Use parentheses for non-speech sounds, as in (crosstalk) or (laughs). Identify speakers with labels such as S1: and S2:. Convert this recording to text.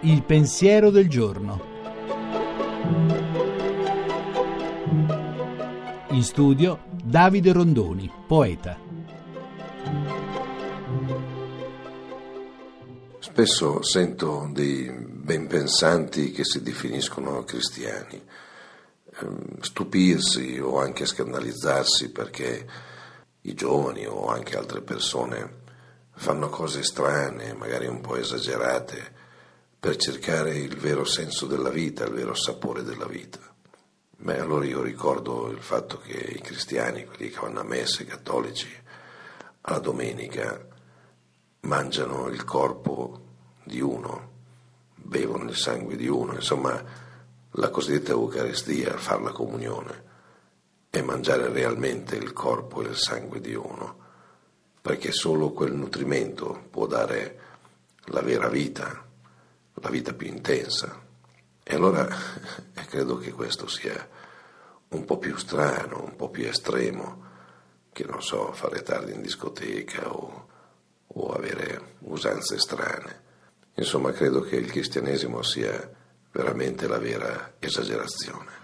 S1: Il pensiero del giorno. In studio Davide Rondoni, poeta.
S2: Spesso sento dei ben pensanti che si definiscono cristiani ehm, stupirsi o anche scandalizzarsi perché i giovani o anche altre persone fanno cose strane, magari un po' esagerate, per cercare il vero senso della vita, il vero sapore della vita. Beh, allora io ricordo il fatto che i cristiani, quelli che vanno a messe, i cattolici, alla domenica mangiano il corpo di uno, bevono il sangue di uno, insomma la cosiddetta Eucaristia, far la comunione e mangiare realmente il corpo e il sangue di uno, perché solo quel nutrimento può dare la vera vita la vita più intensa. E allora (laughs) credo che questo sia un po' più strano, un po' più estremo, che non so, fare tardi in discoteca o, o avere usanze strane. Insomma, credo che il cristianesimo sia veramente la vera esagerazione.